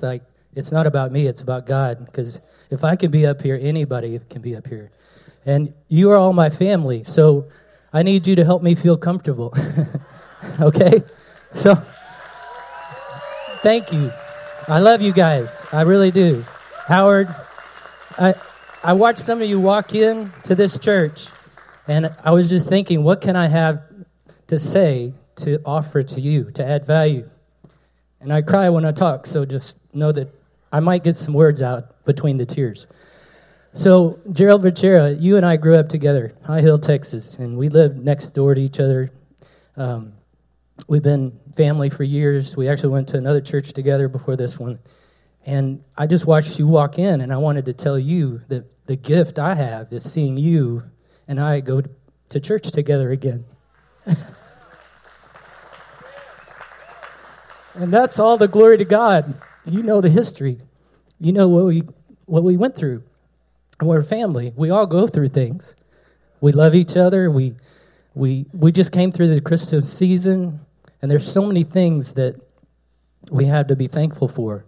It's like, it's not about me, it's about God. Because if I can be up here, anybody can be up here. And you are all my family, so I need you to help me feel comfortable. okay? So, thank you. I love you guys. I really do. Howard, I, I watched some of you walk in to this church, and I was just thinking, what can I have to say to offer to you, to add value? And I cry when I talk, so just know that I might get some words out between the tears. So, Gerald Vachera, you and I grew up together, High Hill, Texas, and we lived next door to each other. Um, we've been family for years. We actually went to another church together before this one. And I just watched you walk in, and I wanted to tell you that the gift I have is seeing you and I go to church together again. and that's all the glory to God. You know the history. You know what we what we went through. We're family. We all go through things. We love each other. We we we just came through the Christmas season, and there's so many things that we have to be thankful for.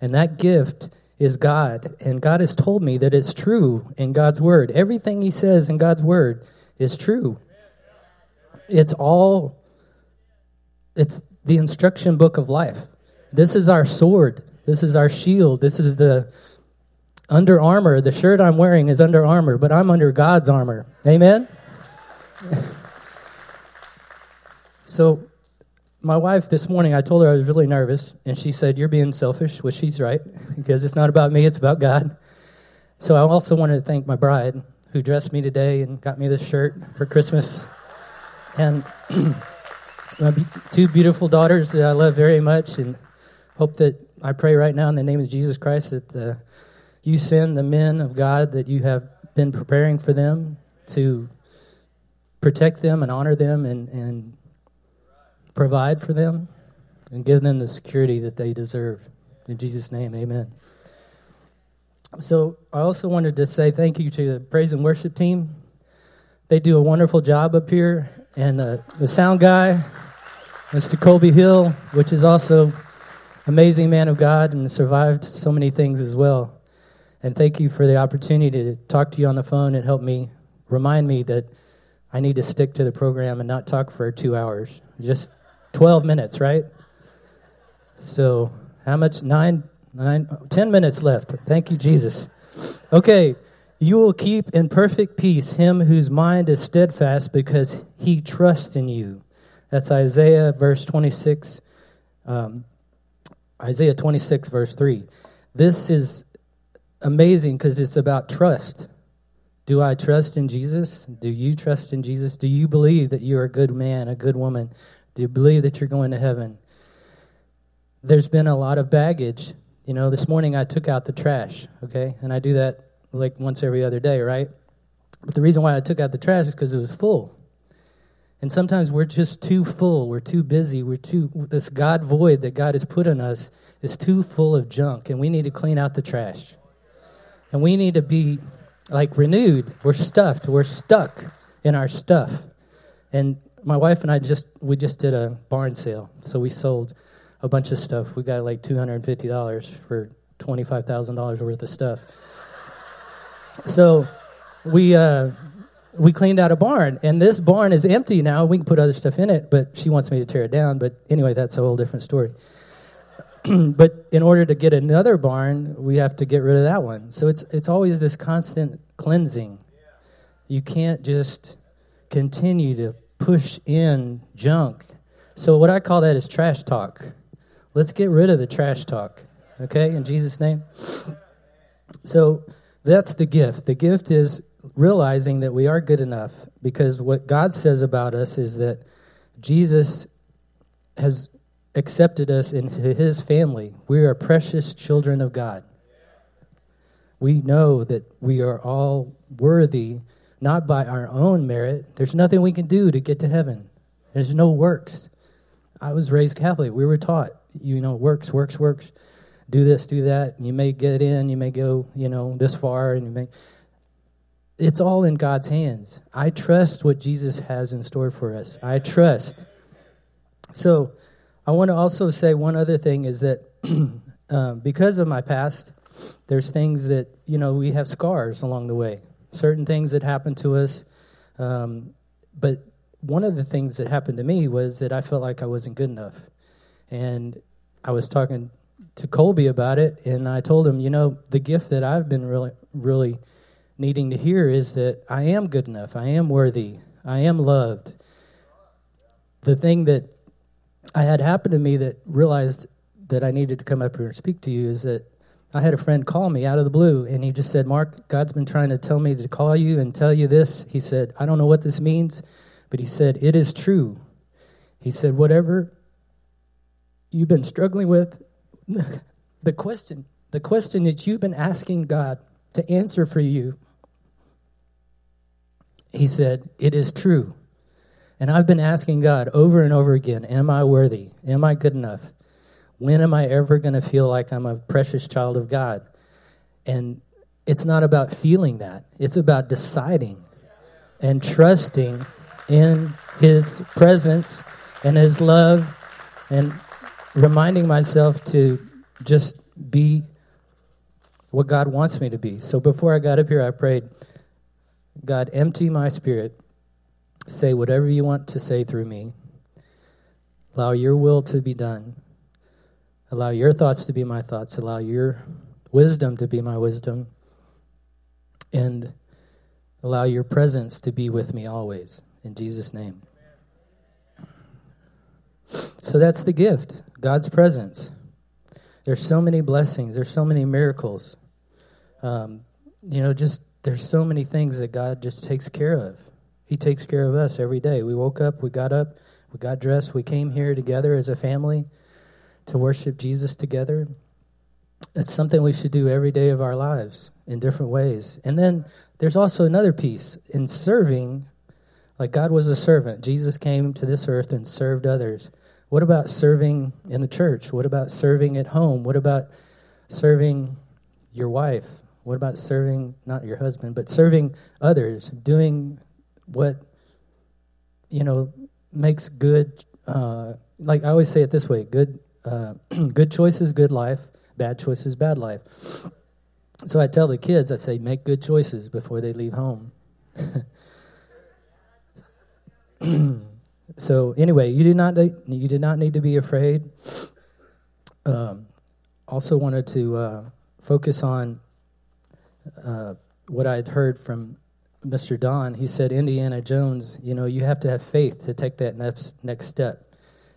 And that gift is God. And God has told me that it's true in God's word. Everything He says in God's word is true. It's all, it's the instruction book of life. This is our sword. This is our shield. This is the under armor. The shirt I'm wearing is Under Armour, but I'm under God's armor. Amen? so, my wife this morning, I told her I was really nervous, and she said, You're being selfish, which she's right, because it's not about me, it's about God. So I also wanted to thank my bride who dressed me today and got me this shirt for Christmas. And my two beautiful daughters that I love very much, and hope that I pray right now in the name of Jesus Christ that the, you send the men of God that you have been preparing for them to protect them and honor them and, and provide for them and give them the security that they deserve. In Jesus' name, amen. So, I also wanted to say thank you to the praise and worship team. They do a wonderful job up here. And uh, the sound guy, Mr. Colby Hill, which is also amazing man of God and survived so many things as well. And thank you for the opportunity to talk to you on the phone and help me remind me that I need to stick to the program and not talk for two hours. Just 12 minutes, right? So, how much? Nine, nine, ten minutes left. Thank you, Jesus. Okay, you will keep in perfect peace him whose mind is steadfast because he trusts in you. That's Isaiah verse 26, um, Isaiah 26, verse 3. This is amazing because it's about trust. Do I trust in Jesus? Do you trust in Jesus? Do you believe that you're a good man, a good woman? Do you believe that you're going to heaven? There's been a lot of baggage. You know, this morning I took out the trash, okay? And I do that like once every other day, right? But the reason why I took out the trash is because it was full. And sometimes we're just too full. We're too busy. We're too, this God void that God has put in us is too full of junk, and we need to clean out the trash. And we need to be like renewed. We're stuffed. We're stuck in our stuff. And my wife and I just we just did a barn sale, so we sold a bunch of stuff. We got like two hundred and fifty dollars for twenty five thousand dollars worth of stuff. So we uh, we cleaned out a barn, and this barn is empty now. We can put other stuff in it, but she wants me to tear it down. But anyway, that's a whole different story. but in order to get another barn, we have to get rid of that one. So it's it's always this constant cleansing. You can't just continue to push in junk. So, what I call that is trash talk. Let's get rid of the trash talk, okay, in Jesus' name. So, that's the gift. The gift is realizing that we are good enough because what God says about us is that Jesus has accepted us into his family. We are precious children of God. We know that we are all worthy not by our own merit. There's nothing we can do to get to heaven. There's no works. I was raised Catholic. We were taught, you know, works, works, works. Do this, do that. You may get in, you may go, you know, this far, and you may. It's all in God's hands. I trust what Jesus has in store for us. I trust. So, I want to also say one other thing is that um, because of my past, there's things that, you know, we have scars along the way, certain things that happened to us. Um, but one of the things that happened to me was that I felt like I wasn't good enough. And I was talking to Colby about it, and I told him, you know, the gift that I've been really, really needing to hear is that I am good enough. I am worthy. I am loved. The thing that I had happened to me that realized that I needed to come up here and speak to you is that I had a friend call me out of the blue, and he just said, Mark, God's been trying to tell me to call you and tell you this. He said, I don't know what this means, but he said, It is true. He said, Whatever you've been struggling with, the question, the question that you've been asking God to answer for you, he said, It is true. And I've been asking God over and over again, Am I worthy? Am I good enough? When am I ever going to feel like I'm a precious child of God? And it's not about feeling that, it's about deciding and trusting in His presence and His love and reminding myself to just be what God wants me to be. So before I got up here, I prayed, God, empty my spirit. Say whatever you want to say through me. Allow your will to be done. Allow your thoughts to be my thoughts. Allow your wisdom to be my wisdom. And allow your presence to be with me always. In Jesus' name. So that's the gift God's presence. There's so many blessings, there's so many miracles. Um, you know, just there's so many things that God just takes care of. He takes care of us every day. We woke up, we got up, we got dressed, we came here together as a family to worship Jesus together. It's something we should do every day of our lives in different ways. And then there's also another piece in serving, like God was a servant. Jesus came to this earth and served others. What about serving in the church? What about serving at home? What about serving your wife? What about serving, not your husband, but serving others, doing what, you know, makes good, uh, like I always say it this way good, uh, good choices, good life, bad choices, bad life. So I tell the kids, I say, make good choices before they leave home. so anyway, you did not you did not need to be afraid. Um, also wanted to uh, focus on uh, what I'd heard from Mr. Don. He said, Indiana Jones, you know, you have to have faith to take that next next step,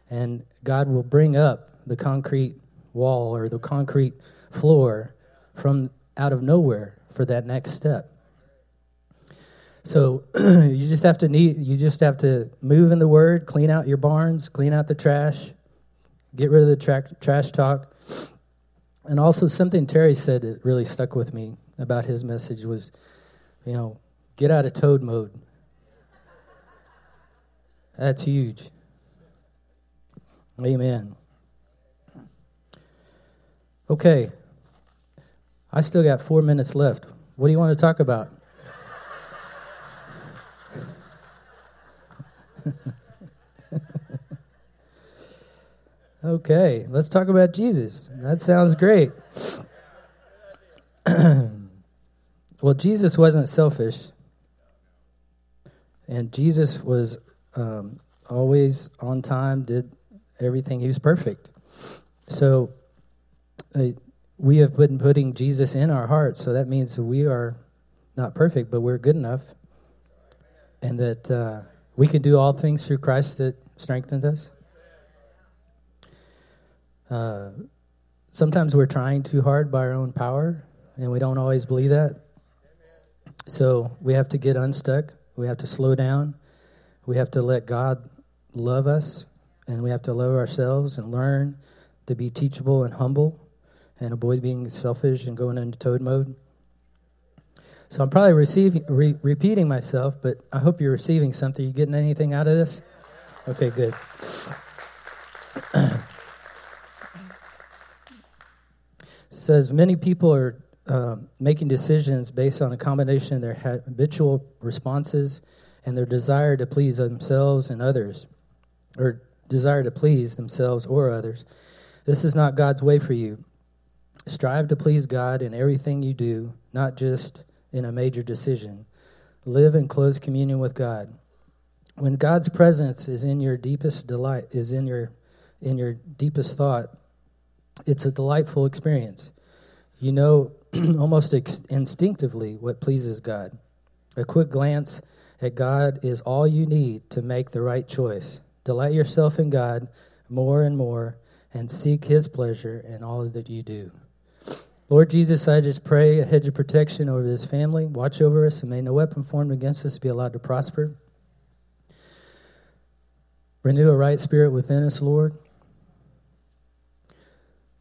and God will bring up the concrete wall or the concrete floor from out of nowhere for that next step. So you just have to need you just have to move in the word, clean out your barns, clean out the trash, get rid of the tra- trash talk. And also something Terry said that really stuck with me about his message was, you know, get out of toad mode. That's huge. Amen. Okay. I still got four minutes left. What do you want to talk about? Okay, let's talk about Jesus. That sounds great. well, Jesus wasn't selfish, and Jesus was um, always on time, did everything. He was perfect. So, uh, we have been putting Jesus in our hearts, so that means we are not perfect, but we're good enough, and that. Uh, we can do all things through Christ that strengthens us. Uh, sometimes we're trying too hard by our own power, and we don't always believe that. So we have to get unstuck. We have to slow down. We have to let God love us, and we have to love ourselves and learn to be teachable and humble and avoid being selfish and going into toad mode. So I'm probably receiving, re- repeating myself, but I hope you're receiving something. You getting anything out of this? Okay, good. Says many people are uh, making decisions based on a combination of their habitual responses and their desire to please themselves and others, or desire to please themselves or others. This is not God's way for you. Strive to please God in everything you do, not just in a major decision. Live in close communion with God. When God's presence is in your deepest delight, is in your in your deepest thought, it's a delightful experience. You know almost ex- instinctively what pleases God. A quick glance at God is all you need to make the right choice. Delight yourself in God more and more and seek His pleasure in all that you do. Lord Jesus, I just pray a hedge of protection over this family. Watch over us, and may no weapon formed against us be allowed to prosper. Renew a right spirit within us, Lord.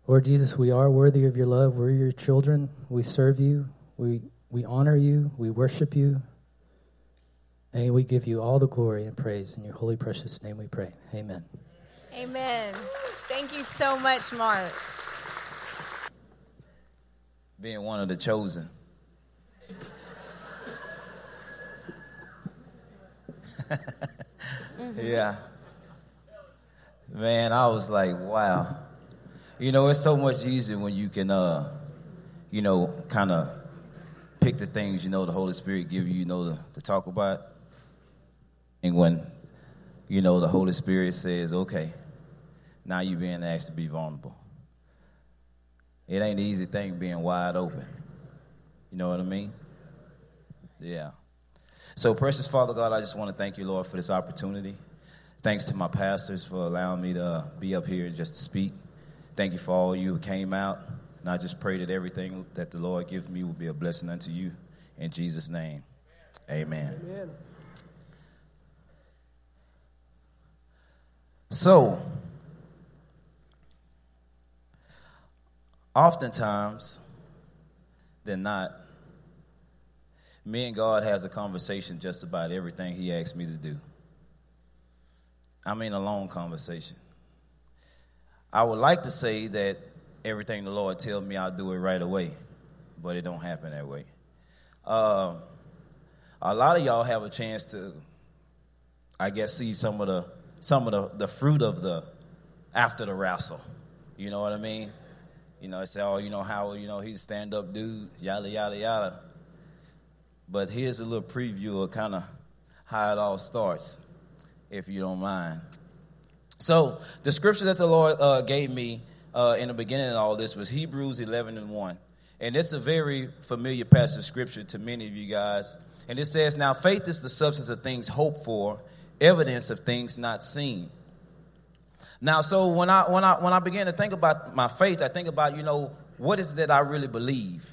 Lord Jesus, we are worthy of your love. We're your children. We serve you. We, we honor you. We worship you. And we give you all the glory and praise. In your holy, precious name we pray. Amen. Amen. Thank you so much, Mark. Being one of the chosen. yeah. Man, I was like, wow. You know, it's so much easier when you can, uh, you know, kind of pick the things you know the Holy Spirit give you, you know, to, to talk about. And when, you know, the Holy Spirit says, okay, now you're being asked to be vulnerable. It ain't an easy thing being wide open. You know what I mean? Yeah. So, precious Father God, I just want to thank you, Lord, for this opportunity. Thanks to my pastors for allowing me to be up here just to speak. Thank you for all you who came out. And I just pray that everything that the Lord gives me will be a blessing unto you. In Jesus' name, amen. amen. So, oftentimes than not, me and God has a conversation just about everything He asks me to do. I mean, a long conversation. I would like to say that everything the Lord tells me, I'll do it right away, but it don't happen that way. Uh, a lot of y'all have a chance to, I guess, see some of the some of the, the fruit of the after the wrestle. You know what I mean? You know, I say, oh, you know, how, you know, he's a stand up dude, yada, yada, yada. But here's a little preview of kind of how it all starts, if you don't mind. So, the scripture that the Lord uh, gave me uh, in the beginning of all this was Hebrews 11 and 1. And it's a very familiar passage of scripture to many of you guys. And it says, Now faith is the substance of things hoped for, evidence of things not seen. Now, so when I when I when I began to think about my faith, I think about, you know, what is that I really believe?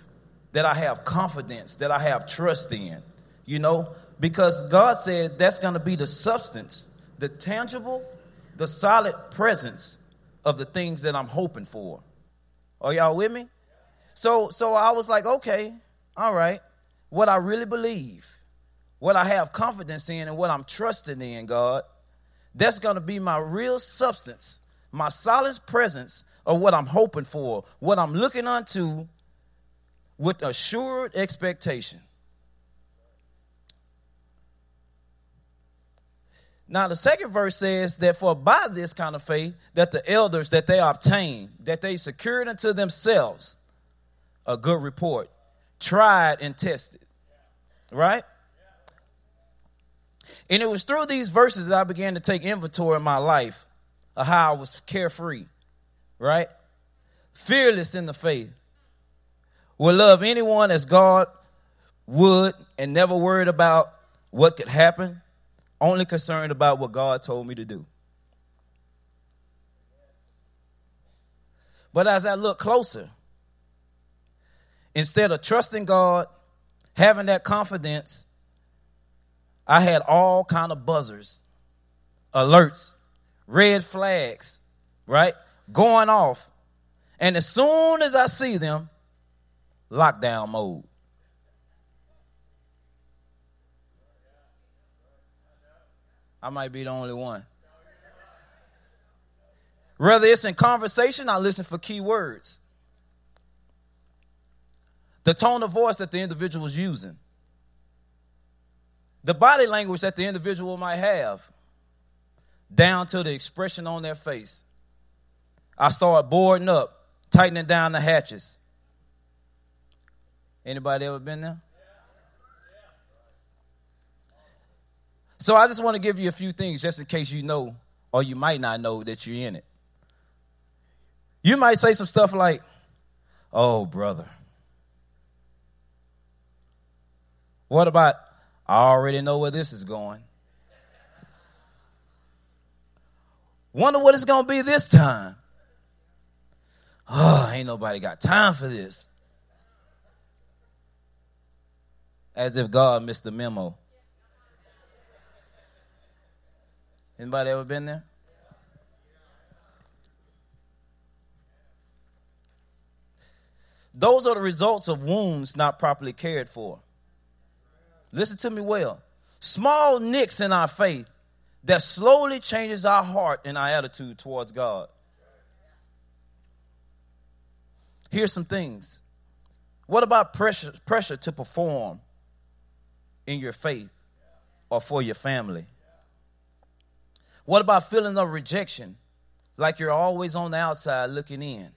That I have confidence, that I have trust in, you know? Because God said that's gonna be the substance, the tangible, the solid presence of the things that I'm hoping for. Are y'all with me? So so I was like, okay, all right. What I really believe, what I have confidence in and what I'm trusting in, God, that's going to be my real substance, my solid presence of what I'm hoping for, what I'm looking unto with assured expectation. Now the second verse says that for by this kind of faith that the elders that they obtained, that they secured unto themselves a good report, tried and tested. Right? And it was through these verses that I began to take inventory in my life of how I was carefree, right? Fearless in the faith. Would love anyone as God would and never worried about what could happen, only concerned about what God told me to do. But as I look closer, instead of trusting God, having that confidence, I had all kind of buzzers, alerts, red flags, right? Going off. And as soon as I see them, lockdown mode. I might be the only one. Whether it's in conversation, I listen for key words. The tone of voice that the individual is using the body language that the individual might have, down to the expression on their face. I start boarding up, tightening down the hatches. Anybody ever been there? So I just want to give you a few things just in case you know or you might not know that you're in it. You might say some stuff like, "Oh, brother. What about I already know where this is going?" Wonder what it's going to be this time. Oh, ain't nobody got time for this. As if God missed the memo. Anybody ever been there? Those are the results of wounds not properly cared for. Listen to me well. Small nicks in our faith that slowly changes our heart and our attitude towards God. Here's some things. What about pressure, pressure to perform in your faith or for your family? What about feeling of rejection, like you're always on the outside looking in?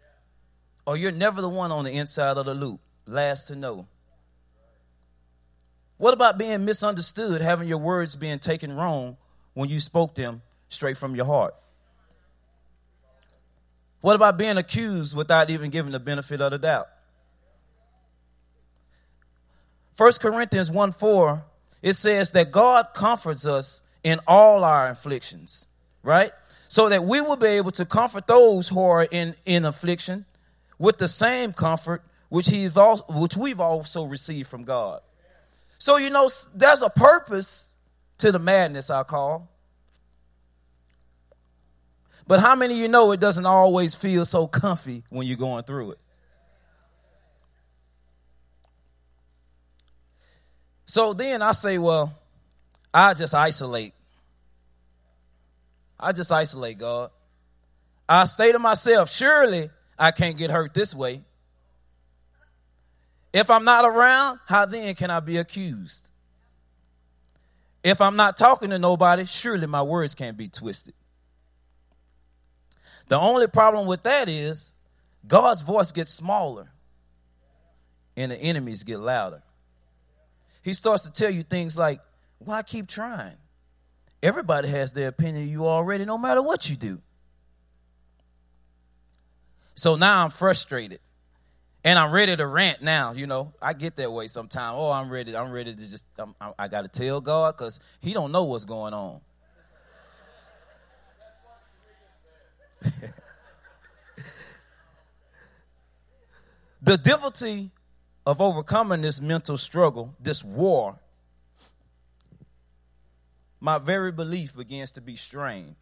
Or you're never the one on the inside of the loop, last to know? What about being misunderstood, having your words being taken wrong when you spoke them straight from your heart? What about being accused without even giving the benefit of the doubt? 1 Corinthians 1 4, it says that God comforts us in all our afflictions, right? So that we will be able to comfort those who are in, in affliction with the same comfort which, he's also, which we've also received from God. So, you know, there's a purpose to the madness, I call. But how many of you know it doesn't always feel so comfy when you're going through it? So then I say, well, I just isolate. I just isolate, God. I say to myself, surely I can't get hurt this way. If I'm not around, how then can I be accused? If I'm not talking to nobody, surely my words can't be twisted. The only problem with that is God's voice gets smaller and the enemies get louder. He starts to tell you things like, why keep trying? Everybody has their opinion of you already, no matter what you do. So now I'm frustrated. And I'm ready to rant now, you know. I get that way sometimes. Oh, I'm ready. I'm ready to just. I'm, i got to tell God because He don't know what's going on. the difficulty of overcoming this mental struggle, this war, my very belief begins to be strained.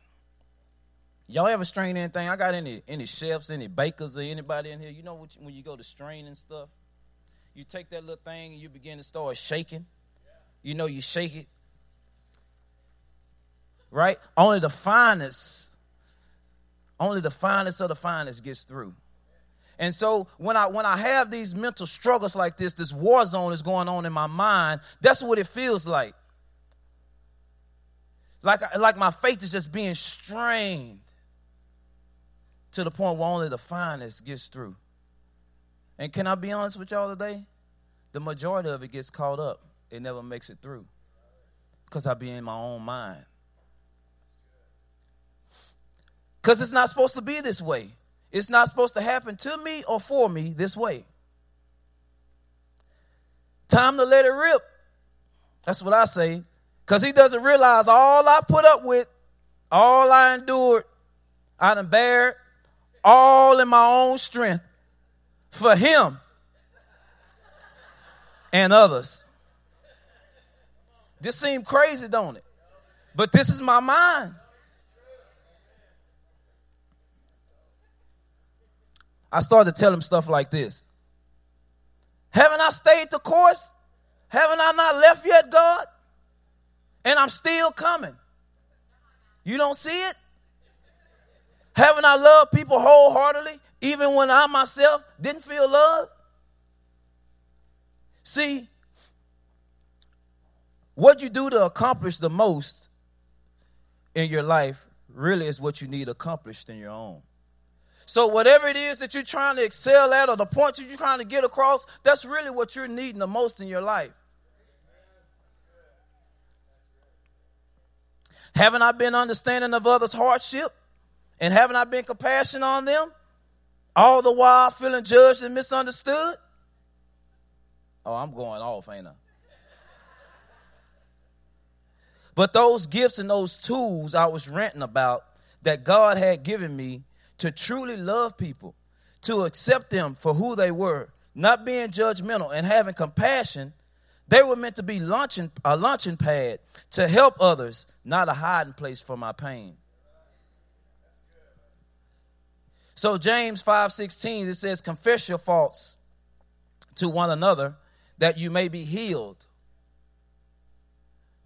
Y'all ever strain anything? I got any any chefs, any bakers, or anybody in here? You know when you go to strain and stuff, you take that little thing and you begin to start shaking. You know you shake it, right? Only the finest only the finest of the finest gets through. And so when I when I have these mental struggles like this, this war zone is going on in my mind, that's what it feels like. Like, like my faith is just being strained to the point where only the finest gets through. And can I be honest with y'all today? The majority of it gets caught up. It never makes it through. Because I be in my own mind. Because it's not supposed to be this way. It's not supposed to happen to me or for me this way. Time to let it rip. That's what I say. Because he doesn't realize all I put up with, all I endured, I done bear all in my own strength for him and others. This seems crazy, don't it? But this is my mind. I started to tell him stuff like this Haven't I stayed the course? Haven't I not left yet, God? And I'm still coming. You don't see it? Haven't I loved people wholeheartedly, even when I myself didn't feel love? See, what you do to accomplish the most in your life really is what you need accomplished in your own. So, whatever it is that you're trying to excel at or the point that you're trying to get across, that's really what you're needing the most in your life. Haven't I been understanding of others' hardship? And haven't I been compassionate on them? All the while feeling judged and misunderstood? Oh, I'm going off, ain't I? But those gifts and those tools I was ranting about that God had given me to truly love people, to accept them for who they were, not being judgmental and having compassion, they were meant to be launching, a launching pad to help others, not a hiding place for my pain. So James 5:16 it says confess your faults to one another that you may be healed.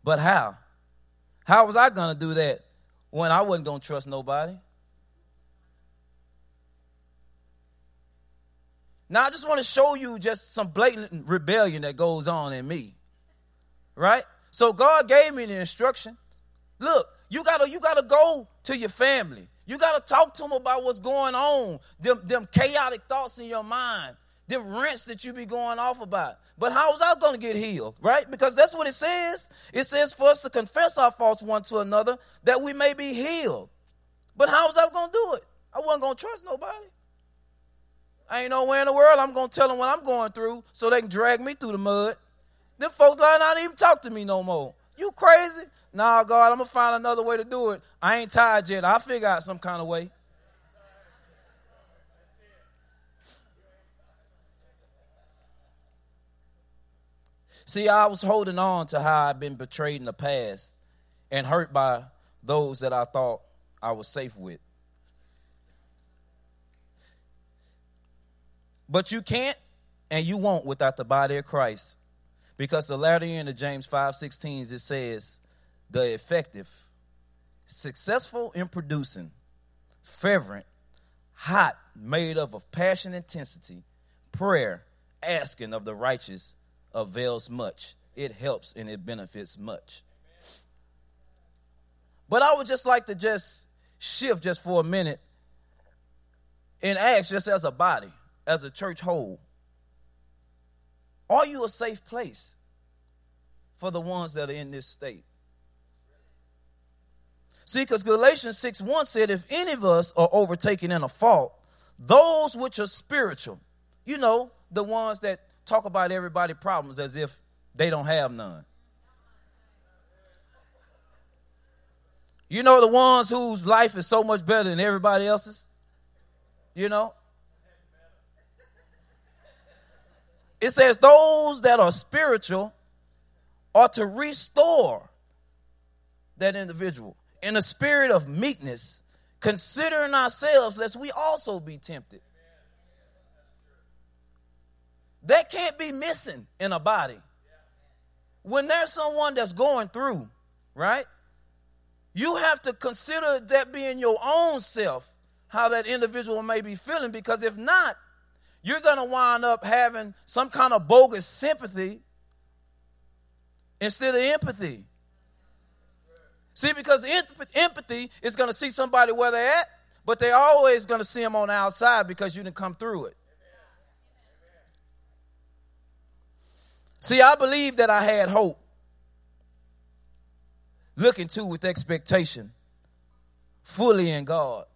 But how? How was I going to do that when I wasn't going to trust nobody? Now, I just want to show you just some blatant rebellion that goes on in me. Right? So God gave me the instruction. Look, you gotta you gotta go to your family. You gotta talk to them about what's going on. Them them chaotic thoughts in your mind them rents that you be going off about. But how was I to get healed, right? Because that's what it says. It says for us to confess our faults one to another that we may be healed. But how was I to do it? I wasn't to trust nobody. I ain't nowhere in the world I'm going to tell them what I'm going through so they can drag me through the mud. Them folks line not even talk to me no more. You crazy? Nah, God, I'm going to find another way to do it. I ain't tired yet. I'll figure out some kind of way. See, I was holding on to how I'd been betrayed in the past and hurt by those that I thought I was safe with. But you can't and you won't without the body of Christ. Because the latter end of James 5:16 it says, the effective, successful in producing, fervent, hot, made up of passion intensity, prayer, asking of the righteous avails much. It helps and it benefits much. But I would just like to just shift just for a minute and ask just as a body, as a church whole, are you a safe place for the ones that are in this state? See, because Galatians 6 1 said, if any of us are overtaken in a fault, those which are spiritual, you know, the ones that talk about everybody' problems as if they don't have none. You know the ones whose life is so much better than everybody else's? You know? It says those that are spiritual are to restore that individual in a spirit of meekness, considering ourselves lest we also be tempted. That can't be missing in a body. When there's someone that's going through, right? You have to consider that being your own self, how that individual may be feeling, because if not, you're going to wind up having some kind of bogus sympathy instead of empathy. See, because empathy is going to see somebody where they're at, but they're always going to see them on the outside because you didn't come through it. See, I believe that I had hope. Looking to with expectation, fully in God.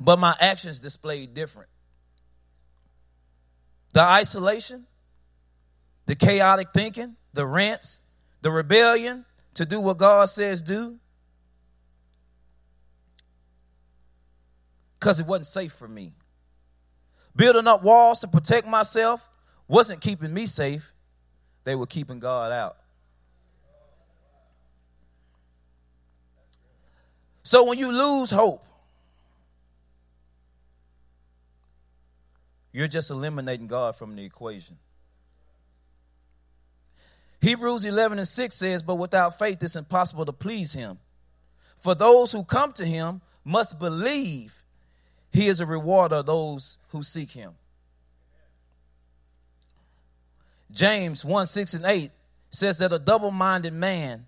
But my actions displayed different. The isolation, the chaotic thinking, the rants, the rebellion to do what God says do. Because it wasn't safe for me. Building up walls to protect myself wasn't keeping me safe, they were keeping God out. So when you lose hope, you're just eliminating God from the equation. Hebrews 11 and 6 says, But without faith it's impossible to please him. For those who come to him must believe he is a rewarder of those who seek him. James 1 6 and 8 says that a double minded man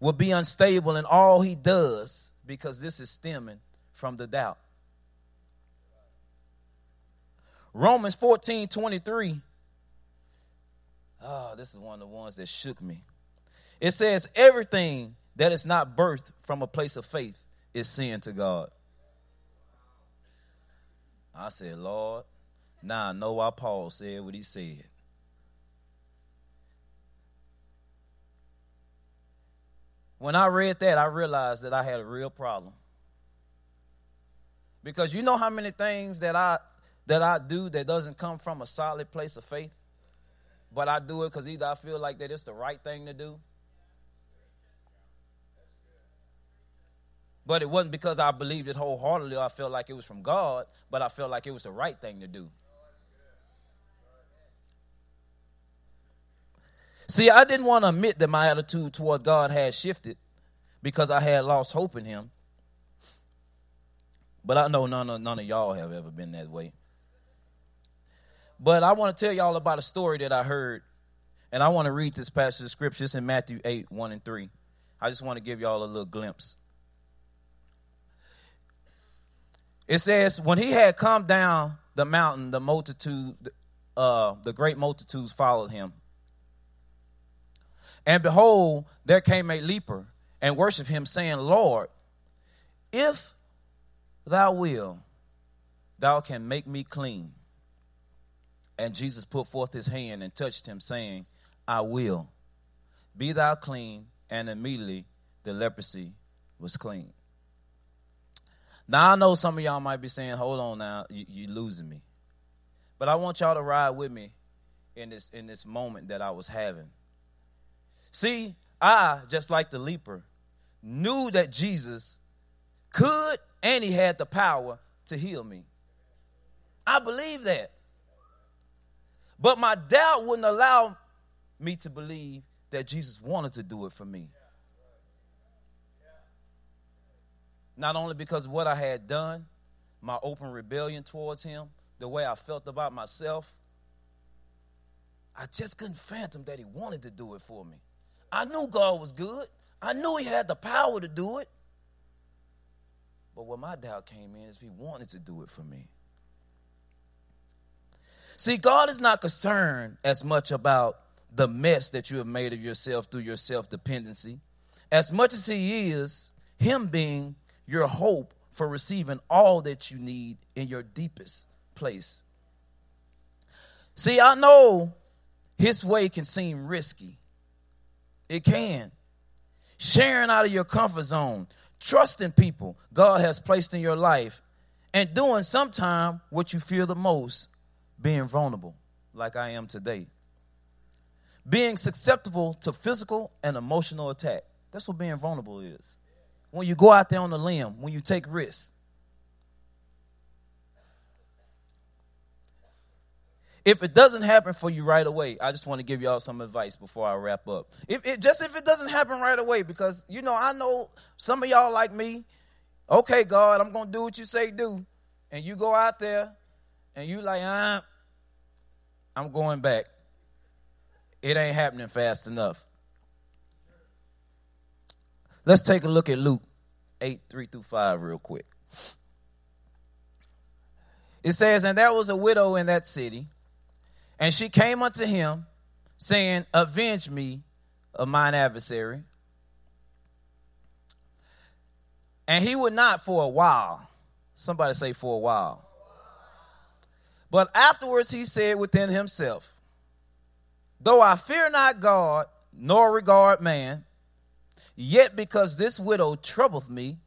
will be unstable in all he does because this is stemming from the doubt. Romans 14 23. Oh, this is one of the ones that shook me. It says, Everything that is not birthed from a place of faith is sin to God. I said, Lord, now I know why Paul said what he said. When I read that, I realized that I had a real problem. Because you know how many things that I that I do that doesn't come from a solid place of faith, but I do it because either I feel like that it's the right thing to do, But it wasn't because I believed it wholeheartedly or I felt like it was from God, but I felt like it was the right thing to do. See, I didn't want to admit that my attitude toward God had shifted because I had lost hope in Him. But I know none of, none of y'all have ever been that way. But I want to tell y'all about a story that I heard, and I want to read this passage of scripture. It's in Matthew 8 1 and 3. I just want to give y'all a little glimpse. It says, when he had come down the mountain, the multitude, uh, the great multitudes followed him. And behold, there came a leper and worshiped him, saying, Lord, if thou will, thou can make me clean. And Jesus put forth his hand and touched him, saying, I will. Be thou clean. And immediately the leprosy was clean. Now I know some of y'all might be saying, "Hold on, now you, you losing me," but I want y'all to ride with me in this in this moment that I was having. See, I just like the leper knew that Jesus could and he had the power to heal me. I believe that. But my doubt wouldn't allow me to believe that Jesus wanted to do it for me. Not only because of what I had done, my open rebellion towards him, the way I felt about myself, I just couldn't fathom that he wanted to do it for me. I knew God was good. I knew he had the power to do it. But where my doubt came in is he wanted to do it for me. See, God is not concerned as much about the mess that you have made of yourself through your self dependency, as much as he is him being your hope for receiving all that you need in your deepest place. See, I know his way can seem risky. It can. Sharing out of your comfort zone, trusting people God has placed in your life, and doing sometime what you fear the most, being vulnerable, like I am today. Being susceptible to physical and emotional attack. That's what being vulnerable is when you go out there on the limb, when you take risks. If it doesn't happen for you right away, I just want to give y'all some advice before I wrap up. If it just if it doesn't happen right away, because you know I know some of y'all like me. Okay, God, I'm gonna do what you say do, and you go out there, and you like, ah, I'm going back. It ain't happening fast enough. Let's take a look at Luke 8, 3 through 5, real quick. It says, And there was a widow in that city, and she came unto him, saying, Avenge me of mine adversary. And he would not for a while. Somebody say, For a while. But afterwards he said within himself, Though I fear not God, nor regard man, Yet because this widow troubleth me,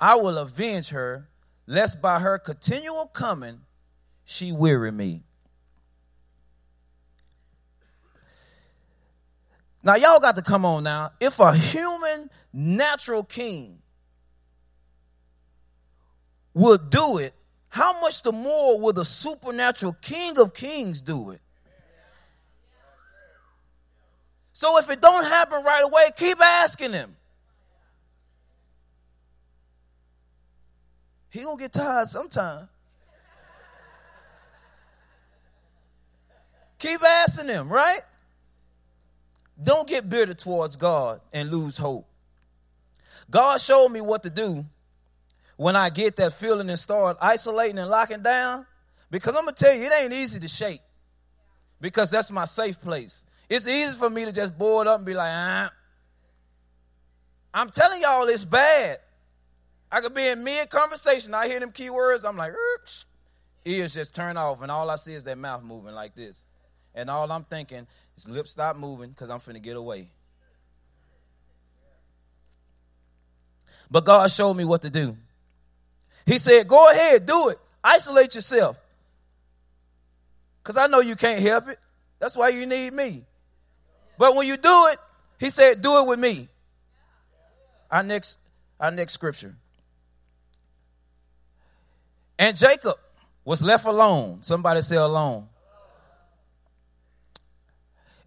I will avenge her, lest by her continual coming she weary me. Now, y'all got to come on now. If a human natural king would do it, how much the more will the supernatural king of kings do it? So if it don't happen right away, keep asking him. He gonna get tired sometime. keep asking him, right? Don't get bitter towards God and lose hope. God showed me what to do when I get that feeling and start isolating and locking down Because I'm to tell you, it ain't easy to shake because that's my safe place. It's easy for me to just board up and be like, ah. I'm telling y'all, it's bad. I could be in mid conversation. I hear them key words. I'm like, Oops. ears just turn off, and all I see is that mouth moving like this. And all I'm thinking is lips stop moving because I'm finna get away. But God showed me what to do. He said, Go ahead, do it. Isolate yourself. Because I know you can't help it. That's why you need me. But when you do it, he said, Do it with me. Our next, our next scripture. And Jacob was left alone. Somebody say alone.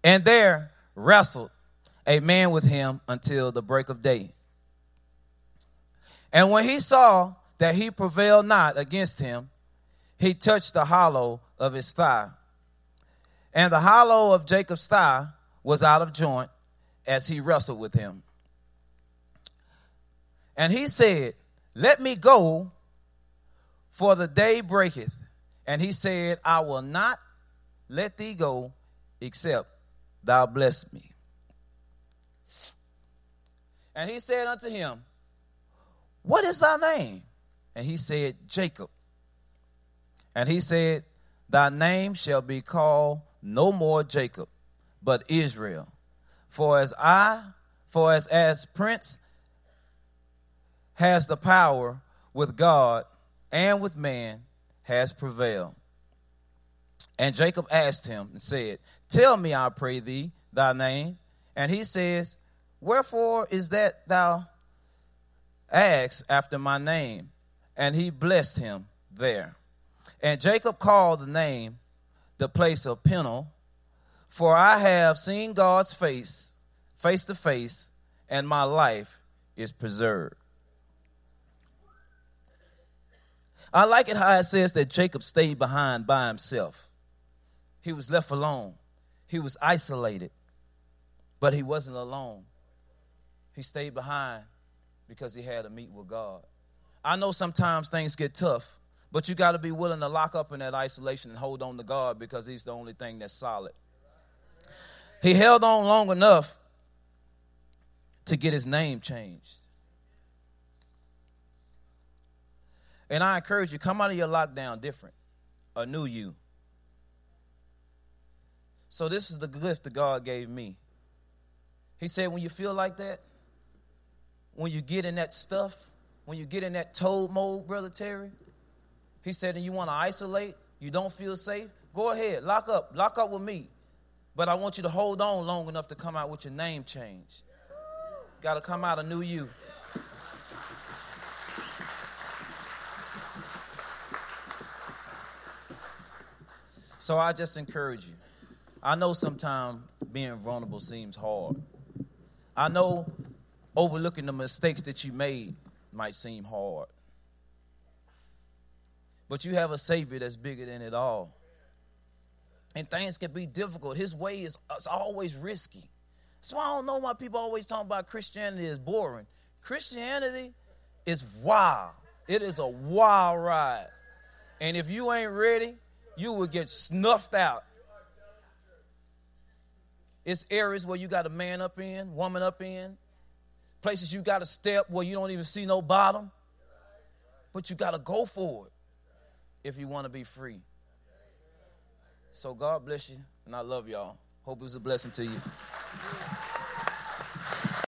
And there wrestled a man with him until the break of day. And when he saw that he prevailed not against him, he touched the hollow of his thigh. And the hollow of Jacob's thigh was out of joint as he wrestled with him. And he said, Let me go, for the day breaketh. And he said, I will not let thee go, except thou bless me. And he said unto him, What is thy name? And he said, Jacob. And he said, Thy name shall be called no more Jacob, but Israel. For as I, for as as prince has the power with God and with man has prevailed. And Jacob asked him and said, Tell me, I pray thee, thy name. And he says, Wherefore is that thou ask after my name? And he blessed him there. And Jacob called the name the place of Peniel, for I have seen God's face, face to face, and my life is preserved. I like it how it says that Jacob stayed behind by himself. He was left alone. He was isolated, but he wasn't alone. He stayed behind because he had to meet with God. I know sometimes things get tough, but you got to be willing to lock up in that isolation and hold on to God because He's the only thing that's solid. He held on long enough to get his name changed. And I encourage you, come out of your lockdown different, a new you. So this is the gift that God gave me. He said, when you feel like that, when you get in that stuff, when you get in that toad mode, Brother Terry, he said, and you want to isolate, you don't feel safe, go ahead, lock up, lock up with me. But I want you to hold on long enough to come out with your name changed. Got to come out a new you. So I just encourage you. I know sometimes being vulnerable seems hard. I know overlooking the mistakes that you made might seem hard. But you have a Savior that's bigger than it all. And things can be difficult. His way is, always risky. So I don't know why people always talk about Christianity is boring. Christianity is wild. It is a wild ride. And if you ain't ready, you will get snuffed out. It's areas where you got to man up in, woman up in, places you got to step where you don't even see no bottom. But you got to go for it if you want to be free. So God bless you, and I love y'all. Hope it was a blessing to you.